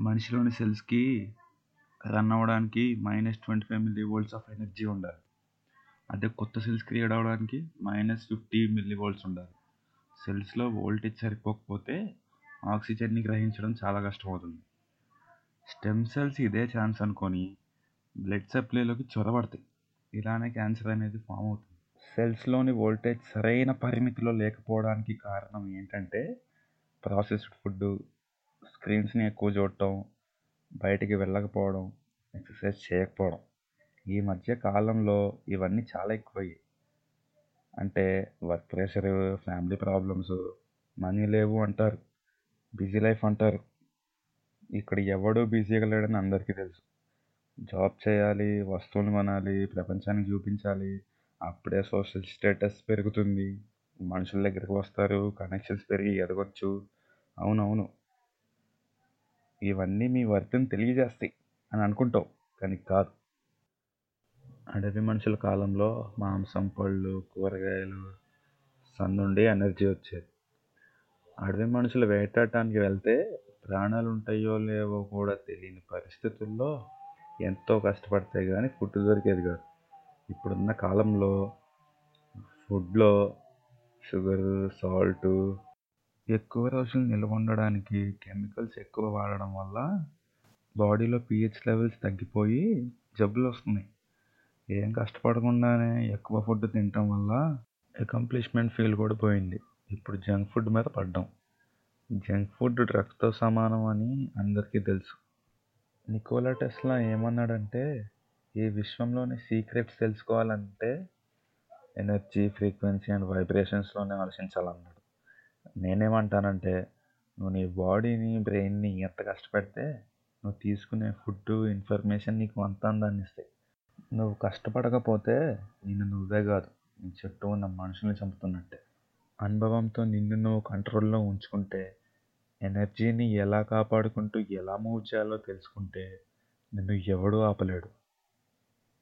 మనిషిలోని సెల్స్కి రన్ అవ్వడానికి minus twenty five millivolts of energy ఉండాలి. అదే కొత్త సెల్స్ క్రియేట్ అవ్వడానికి మైనస్ ఫిఫ్టీ మిల్లీ వోల్ట్స్ ఉండాలి. సెల్స్లో వోల్టేజ్ సరిపోకపోతే ఆక్సిజన్ని గ్రహించడం చాలా కష్టమవుతుంది. స్టెమ్ సెల్స్ ఇదే ఛాన్స్ అనుకొని బ్లడ్ సప్లైలోకి చొరబడతాయి ఇలానే క్యాన్సర్ అనేది ఫామ్ అవుతుంది. సెల్స్లోని వోల్టేజ్ సరైన పరిమితిలో లేకపోవడానికి కారణం ఏంటంటే ప్రాసెస్డ్ ఫుడ్ స్క్రీన్స్ని ఎక్కువ చూడటం బయటికి వెళ్ళకపోవడం ఎక్సర్సైజ్ చేయకపోవడం ఈ మధ్య కాలంలో ఇవన్నీ చాలా ఎక్కువయ్యాయి. అంటే work pressure family problems money లేవు అంటారు బిజీ లైఫ్ అంటారు. ఇక్కడ ఎవడు బిజీగా లేడని అందరికీ తెలుసు. జాబ్ చేయాలి వస్తువులు కొనాలి ప్రపంచానికి చూపించాలి అప్పుడే సోషల్ స్టేటస్ పెరుగుతుంది మనుషుల దగ్గరికి వస్తారు కనెక్షన్స్ పెరిగి ఎదగొచ్చు. అవునవును. ఇవన్నీ మీ వర్తిని తెలియజేస్తాయి అని అనుకుంటావు కానీ కాదు. అడవి మనుషుల కాలంలో మాంసం పళ్ళు కూరగాయలు సందుండి ఎనర్జీ వచ్చేది. అడవి మనుషులు వేటాడటానికి వెళ్తే ప్రాణాలు ఉంటాయో లేవో కూడా తెలియని పరిస్థితుల్లో ఎంతో కష్టపడితే కానీ ఫుడ్ దొరికేది కాదు. ఇప్పుడున్న కాలంలో ఫుడ్లో షుగర్ సాల్టు ఎక్కువ రోజులు నిల్వ ఉండడానికి కెమికల్స్ ఎక్కువ వాడడం వల్ల బాడీలో పిహెచ్ లెవెల్స్ తగ్గిపోయి జబ్బులు వస్తున్నాయి ఏం కష్టపడకుండానే ఎక్కువ ఫుడ్ తినటం వల్ల అకంప్లిష్మెంట్ ఫీల్ కూడా పోయింది. ఇప్పుడు జంక్ ఫుడ్ మీద పడ్డాం. జంక్ ఫుడ్ డ్రగ్స్తో సమానం అని అందరికీ తెలుసు. నికోలా టెస్లా ఏమన్నాడంటే ఈ విశ్వంలోని సీక్రెట్స్ తెలుసుకోవాలంటే ఎనర్జీ ఫ్రీక్వెన్సీ అండ్ వైబ్రేషన్స్లోనే ఆలోచించాలన్నాడు. నేనేమంటానంటే నువ్వు నీ బాడీని బ్రెయిన్ని ఎంత కష్టపెడితే నువ్వు తీసుకునే ఫుడ్ ఇన్ఫర్మేషన్ నీకు అంత అందాన్ని ఇస్తాయి. నువ్వు కష్టపడకపోతే నిన్ను నువ్వే కాదు. నీ చుట్టూ ఉన్న మనుషుల్ని చంపుతున్నట్టే. అనుభవంతో నిన్ను నువ్వు కంట్రోల్లో ఉంచుకుంటే ఎనర్జీని ఎలా కాపాడుకుంటూ ఎలా మూవ్ చేయాలో తెలుసుకుంటే నిన్ను ఎవడూ ఆపలేడు.